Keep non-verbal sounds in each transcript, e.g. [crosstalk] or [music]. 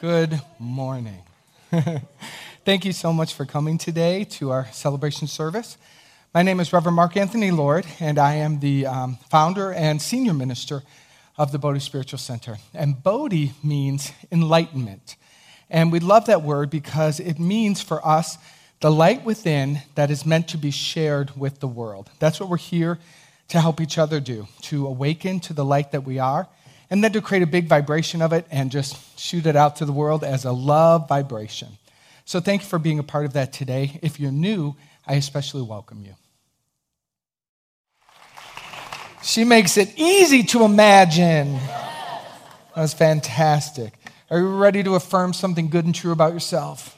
Good morning. [laughs] Thank you so much for coming today to our celebration service. My name is Reverend Mark Anthony Lord, and I am the um, founder and senior minister of the Bodhi Spiritual Center. And Bodhi means enlightenment. And we love that word because it means for us the light within that is meant to be shared with the world. That's what we're here to help each other do, to awaken to the light that we are and then to create a big vibration of it and just shoot it out to the world as a love vibration. So thank you for being a part of that today. If you're new, I especially welcome you. She makes it easy to imagine. That was fantastic. Are you ready to affirm something good and true about yourself?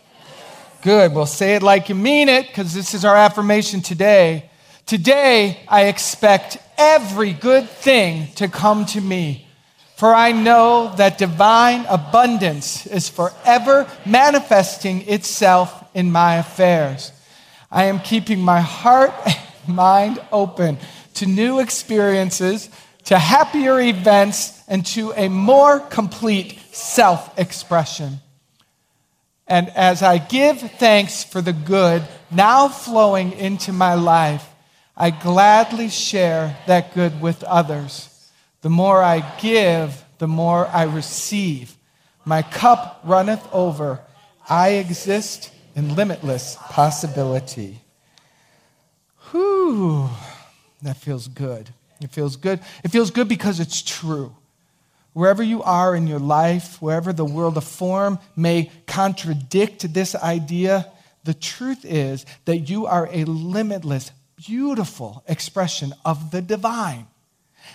Good. Well, say it like you mean it because this is our affirmation today. Today, I expect every good thing to come to me for I know that divine abundance is forever manifesting itself in my affairs. I am keeping my heart [laughs] and mind open to new experiences, to happier events, and to a more complete self expression. And as I give thanks for the good now flowing into my life, I gladly share that good with others. The more I give, the more I receive. My cup runneth over. I exist in limitless possibility. Whew, that feels good. It feels good. It feels good because it's true. Wherever you are in your life, wherever the world of form may contradict this idea, the truth is that you are a limitless, beautiful expression of the divine.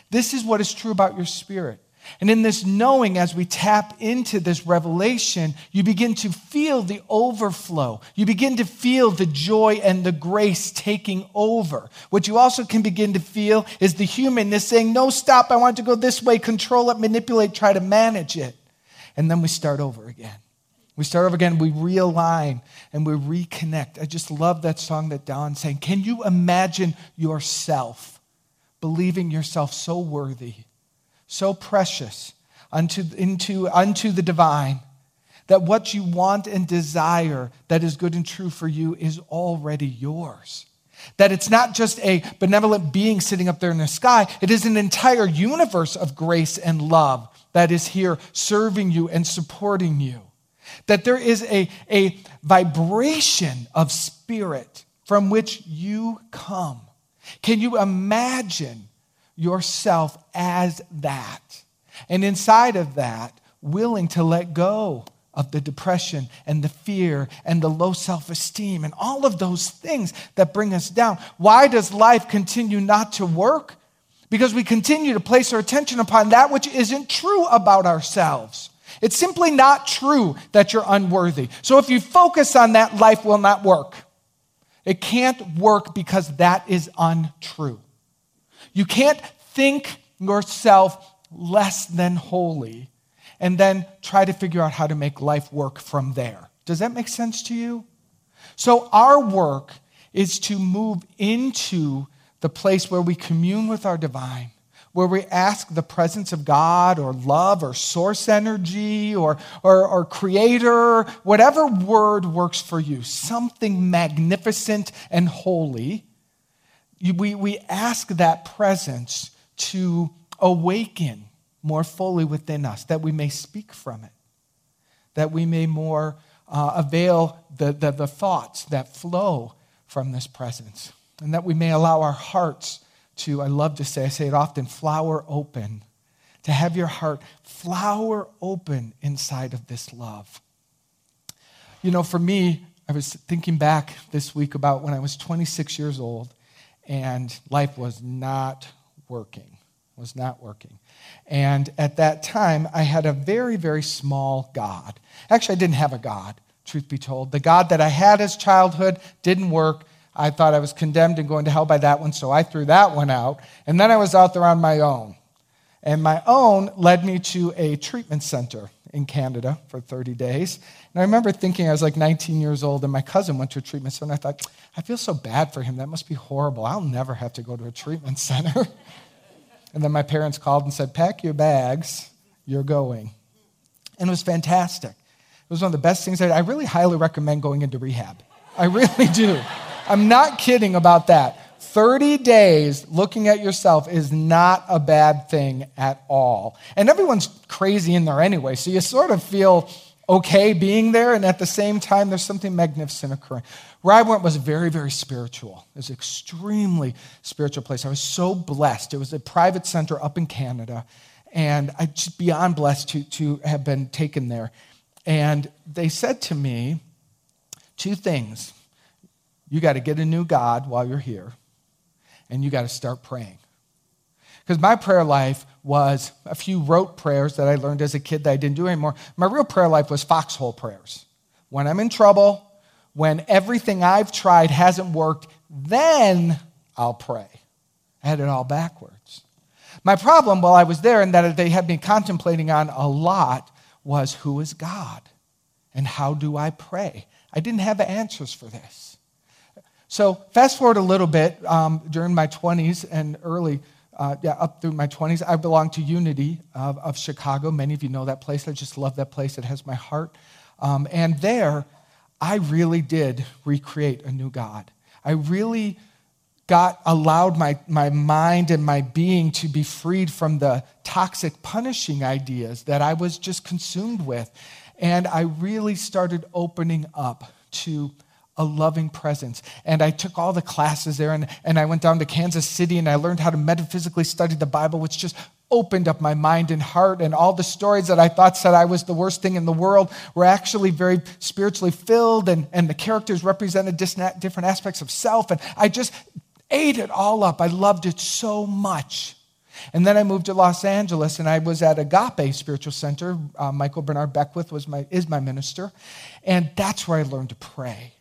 This is what is true about your spirit. And in this knowing, as we tap into this revelation, you begin to feel the overflow. You begin to feel the joy and the grace taking over. What you also can begin to feel is the humanness saying, No, stop, I want to go this way, control it, manipulate, try to manage it. And then we start over again. We start over again, we realign and we reconnect. I just love that song that Don sang. Can you imagine yourself? believing yourself so worthy, so precious unto, into, unto the divine, that what you want and desire that is good and true for you is already yours. That it's not just a benevolent being sitting up there in the sky, it is an entire universe of grace and love that is here serving you and supporting you. That there is a, a vibration of spirit from which you come can you imagine yourself as that? And inside of that, willing to let go of the depression and the fear and the low self esteem and all of those things that bring us down. Why does life continue not to work? Because we continue to place our attention upon that which isn't true about ourselves. It's simply not true that you're unworthy. So if you focus on that, life will not work. It can't work because that is untrue. You can't think yourself less than holy and then try to figure out how to make life work from there. Does that make sense to you? So, our work is to move into the place where we commune with our divine where we ask the presence of God or love or source energy or, or, or creator, whatever word works for you, something magnificent and holy, we, we ask that presence to awaken more fully within us, that we may speak from it, that we may more uh, avail the, the, the thoughts that flow from this presence, and that we may allow our hearts to, I love to say, I say it often, flower open. To have your heart flower open inside of this love. You know, for me, I was thinking back this week about when I was 26 years old and life was not working, was not working. And at that time, I had a very, very small God. Actually, I didn't have a God, truth be told. The God that I had as childhood didn't work. I thought I was condemned and going to hell by that one, so I threw that one out. And then I was out there on my own. And my own led me to a treatment center in Canada for 30 days. And I remember thinking I was like 19 years old, and my cousin went to a treatment center. I thought, I feel so bad for him. That must be horrible. I'll never have to go to a treatment center. [laughs] and then my parents called and said, Pack your bags, you're going. And it was fantastic. It was one of the best things I, I really highly recommend going into rehab. I really do. I'm not kidding about that. 30 days looking at yourself is not a bad thing at all. And everyone's crazy in there anyway, so you sort of feel okay being there, and at the same time, there's something magnificent occurring. Where I went was very, very spiritual. It was an extremely spiritual place. I was so blessed. It was a private center up in Canada, and I just beyond blessed to, to have been taken there. And they said to me two things. You got to get a new God while you're here, and you got to start praying. Because my prayer life was a few rote prayers that I learned as a kid that I didn't do anymore. My real prayer life was foxhole prayers. When I'm in trouble, when everything I've tried hasn't worked, then I'll pray. I had it all backwards. My problem while I was there, and that they had been contemplating on a lot, was who is God? And how do I pray? I didn't have answers for this. So, fast forward a little bit um, during my 20s and early uh, yeah, up through my 20s. I belonged to Unity of, of, Chicago. Many of you know that place. I just love that place. It has my heart. Um, and there, I really did recreate a new God. I really got allowed my, my mind and my being to be freed from the toxic punishing ideas that I was just consumed with. And I really started opening up to a loving presence. And I took all the classes there and, and I went down to Kansas City and I learned how to metaphysically study the Bible, which just opened up my mind and heart. And all the stories that I thought said I was the worst thing in the world were actually very spiritually filled, and, and the characters represented different aspects of self. And I just ate it all up. I loved it so much. And then I moved to Los Angeles and I was at Agape Spiritual Center. Uh, Michael Bernard Beckwith was my, is my minister. And that's where I learned to pray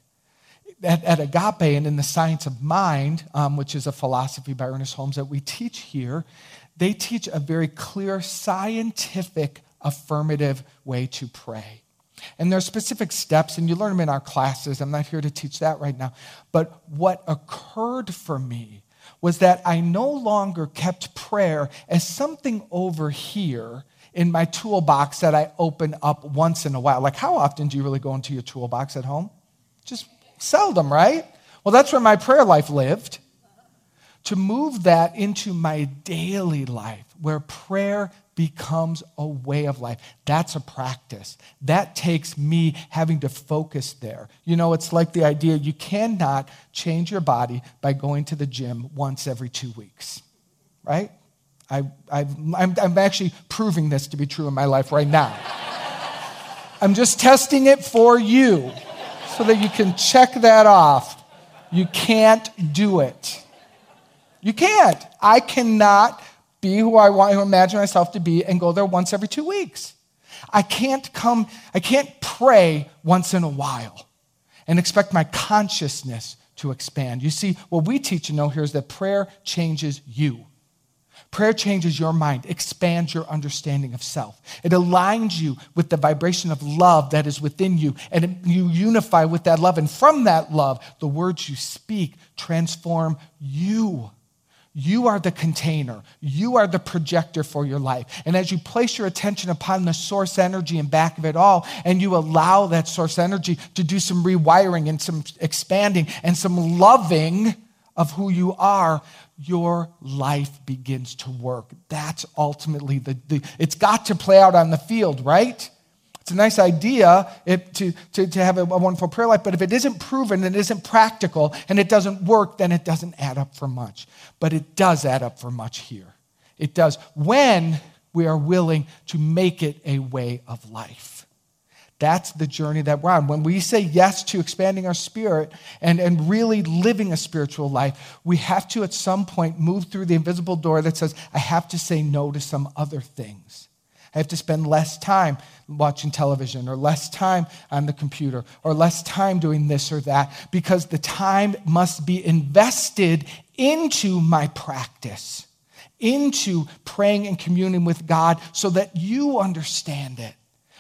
at, at Agape and in the Science of Mind, um, which is a philosophy by Ernest Holmes that we teach here, they teach a very clear scientific affirmative way to pray. And there are specific steps, and you learn them in our classes. I'm not here to teach that right now. But what occurred for me was that I no longer kept prayer as something over here in my toolbox that I open up once in a while. Like, how often do you really go into your toolbox at home? Just Seldom, right? Well, that's where my prayer life lived. To move that into my daily life, where prayer becomes a way of life. That's a practice. That takes me having to focus there. You know, it's like the idea you cannot change your body by going to the gym once every two weeks, right? I, am actually proving this to be true in my life right now. [laughs] I'm just testing it for you so that you can check that off. You can't do it. You can't. I cannot be who I want to imagine myself to be and go there once every two weeks. I can't come, I can't pray once in a while and expect my consciousness to expand. You see, what we teach and know here is that prayer changes you. Prayer changes your mind, expands your understanding of self. It aligns you with the vibration of love that is within you, and you unify with that love. And from that love, the words you speak transform you. You are the container. You are the projector for your life. And as you place your attention upon the source energy in back of it all, and you allow that source energy to do some rewiring and some expanding and some loving of who you are, your life begins to work. That's ultimately the, the it's got to play out on the field, right? It's a nice idea to, to, to have a, a wonderful prayer life, but if it isn't proven and it isn't practical and it doesn't work, then it doesn't add up for much. But it does add up for much here. It does when we are willing to make it a way of life. That's the journey that we're on. When we say yes to expanding our spirit and, and really living a spiritual life, we have to at some point move through the invisible door that says, I have to say no to some other things. I have to spend less time watching television or less time on the computer or less time doing this or that because the time must be invested into my practice, into praying and communing with God so that you understand it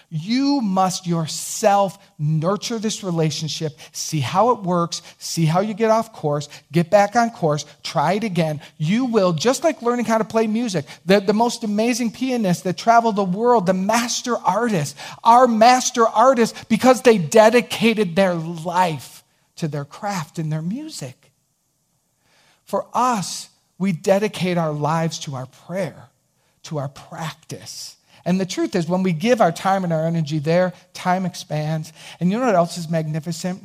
You must yourself nurture this relationship, see how it works, see how you get off course, get back on course, try it again. You will, just like learning how to play music, the, the most amazing pianists that travel the world, the master artists, are master artists because they dedicated their life to their craft and their music. For us, we dedicate our lives to our prayer, to our practice and the truth is, when we give our time and our energy there, time expands. And you know what else is magnificent?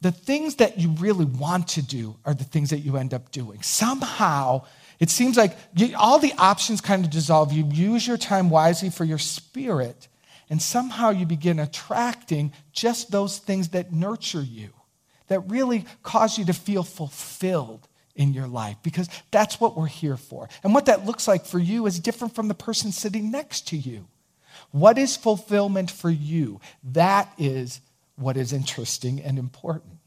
The things that you really want to do are the things that you end up doing. Somehow, it seems like you, all the options kind of dissolve. You use your time wisely for your spirit, and somehow you begin attracting just those things that nurture you, that really cause you to feel fulfilled in your life because that's what we're here for. And what that looks like for you is different from the person sitting next to you. What is fulfillment for you? That is what is interesting and important.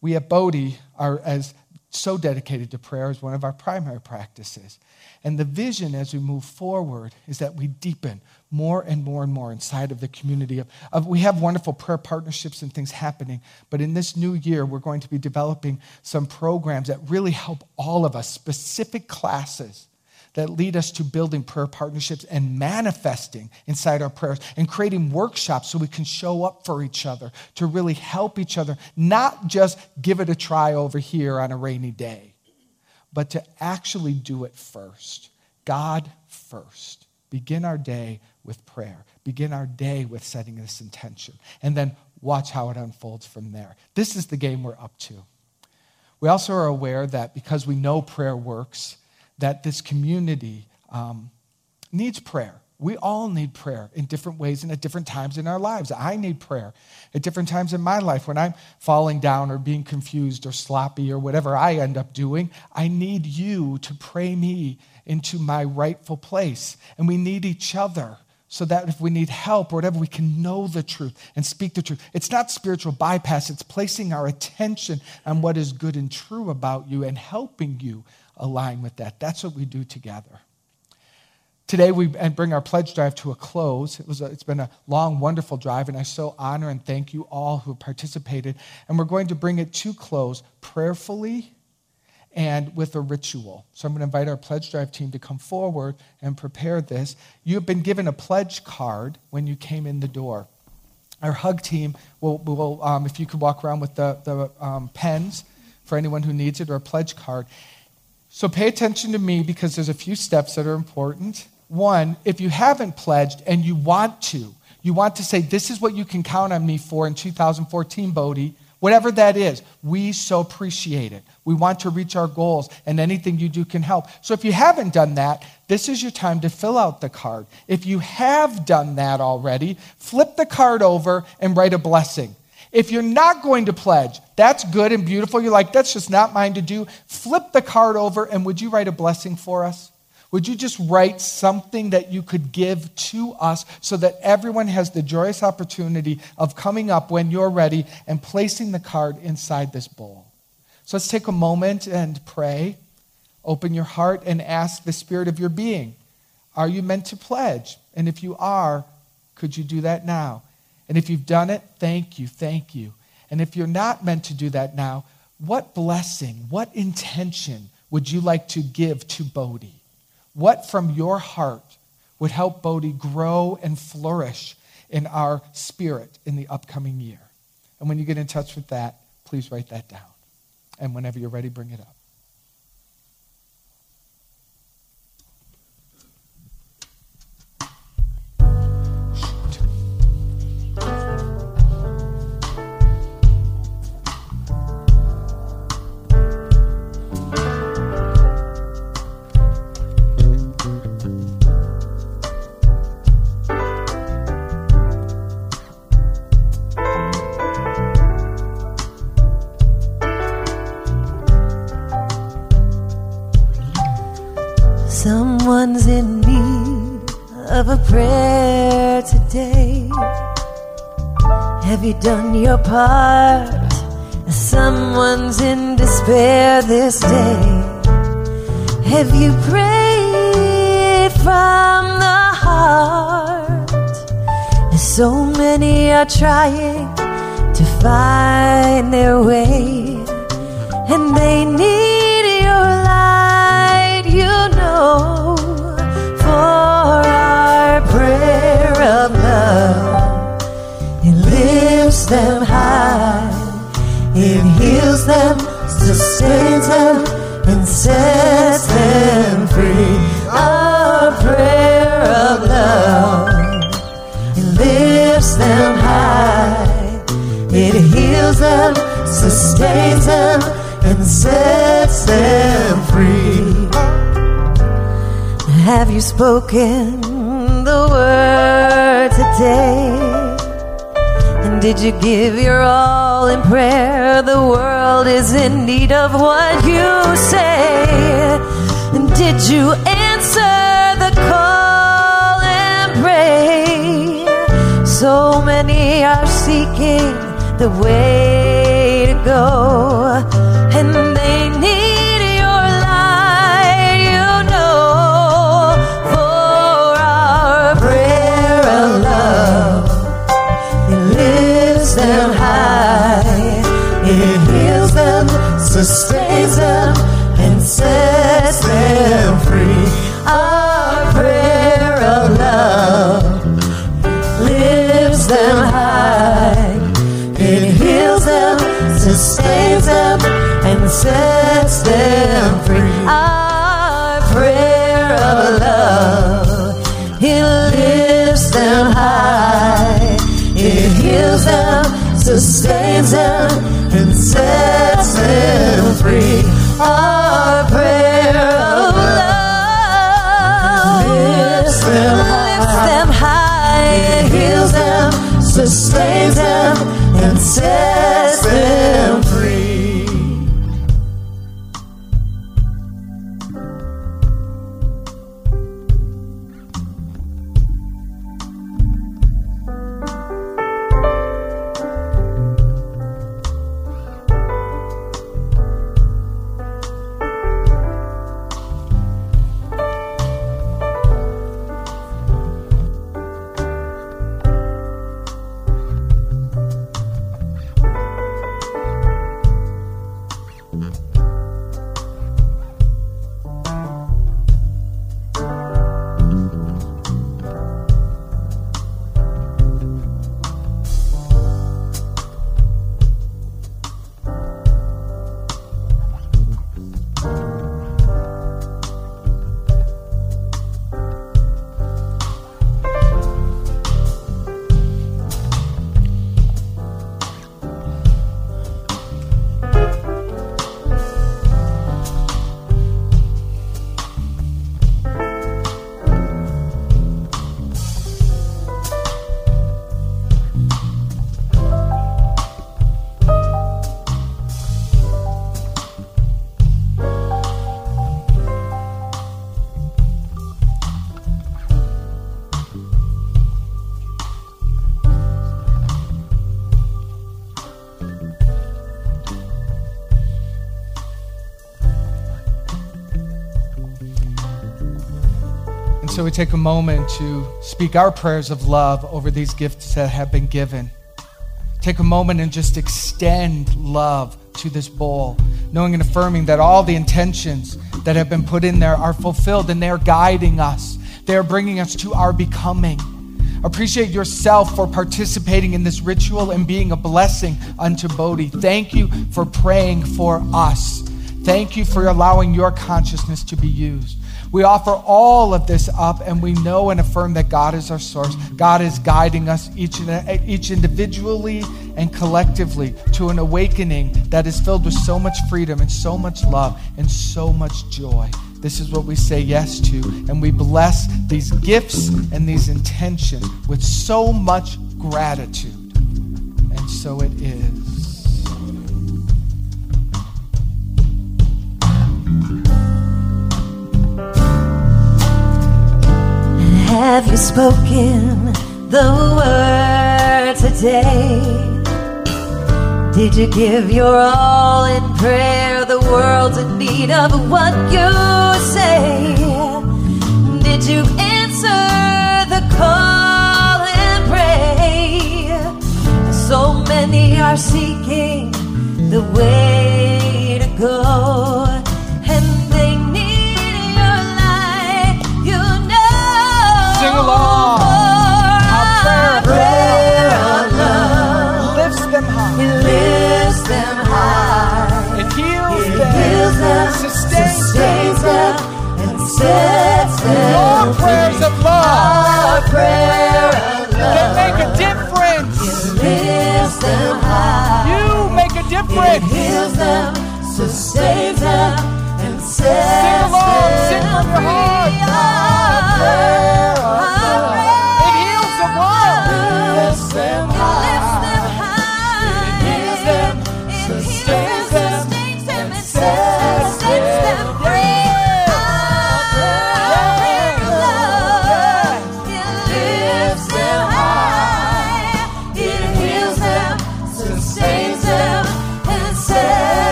We at Bodhi are as so dedicated to prayer as one of our primary practices. And the vision as we move forward is that we deepen more and more and more inside of the community of, of, we have wonderful prayer partnerships and things happening but in this new year we're going to be developing some programs that really help all of us specific classes that lead us to building prayer partnerships and manifesting inside our prayers and creating workshops so we can show up for each other to really help each other not just give it a try over here on a rainy day but to actually do it first god first begin our day with prayer. Begin our day with setting this intention. And then watch how it unfolds from there. This is the game we're up to. We also are aware that because we know prayer works, that this community um, needs prayer. We all need prayer in different ways and at different times in our lives. I need prayer at different times in my life when I'm falling down or being confused or sloppy or whatever I end up doing. I need you to pray me into my rightful place. And we need each other so that if we need help or whatever, we can know the truth and speak the truth. It's not spiritual bypass, it's placing our attention on what is good and true about you and helping you align with that. That's what we do together. Today, we bring our pledge drive to a close. It was a, it's been a long, wonderful drive, and I so honor and thank you all who participated. And we're going to bring it to close prayerfully and with a ritual. So I'm going to invite our pledge drive team to come forward and prepare this. You have been given a pledge card when you came in the door. Our hug team will, will um, if you could walk around with the, the um, pens for anyone who needs it or a pledge card. So pay attention to me because there's a few steps that are important. One, if you haven't pledged and you want to, you want to say, This is what you can count on me for in 2014, Bodhi Whatever that is, we so appreciate it. We want to reach our goals, and anything you do can help. So if you haven't done that, this is your time to fill out the card. If you have done that already, flip the card over and write a blessing. If you're not going to pledge, that's good and beautiful. You're like, that's just not mine to do. Flip the card over, and would you write a blessing for us? Would you just write something that you could give to us so that everyone has the joyous opportunity of coming up when you're ready and placing the card inside this bowl? So let's take a moment and pray. Open your heart and ask the spirit of your being Are you meant to pledge? And if you are, could you do that now? And if you've done it, thank you, thank you. And if you're not meant to do that now, what blessing, what intention would you like to give to Bodhi? What from your heart would help Bodhi grow and flourish in our spirit in the upcoming year? And when you get in touch with that, please write that down. And whenever you're ready, bring it up. Have you done your part? Someone's in despair this day. Have you prayed from the heart? So many are trying to find their way, and they need lifts them high, it heals them, sustains them, and sets them free. Our prayer of love, it lifts them high. It heals them, sustains them, and sets them free. Have you spoken the word today? Did you give your all in prayer? The world is in need of what you say. And did you answer the call and pray? So many are seeking the way to go, and sustains them, and sets them free. Our prayer of love lifts them high. It heals them, sustains them, and sets them free. Our prayer of love, it lifts them high. It heals them, sustains them, them free. Our prayer of love lifts them high. Lifts them high. It heals them, sustains them, and sets so we take a moment to speak our prayers of love over these gifts that have been given. Take a moment and just extend love to this bowl, knowing and affirming that all the intentions that have been put in there are fulfilled and they are guiding us. They are bringing us to our becoming. Appreciate yourself for participating in this ritual and being a blessing unto Bodhi. Thank you for praying for us. Thank you for allowing your consciousness to be used. We offer all of this up and we know and affirm that God is our source. God is guiding us each, and, each individually and collectively to an awakening that is filled with so much freedom and so much love and so much joy. This is what we say yes to, and we bless these gifts and these intentions with so much gratitude. And so it is. Have you spoken the word today? Did you give your all in prayer? The world's in need of what you say. Did you answer the call and pray? So many are seeking the way to go. prayer of love make a difference. It lifts them high. You make a difference. It heals them, sustains them, and sets Sing along, sing from your heart.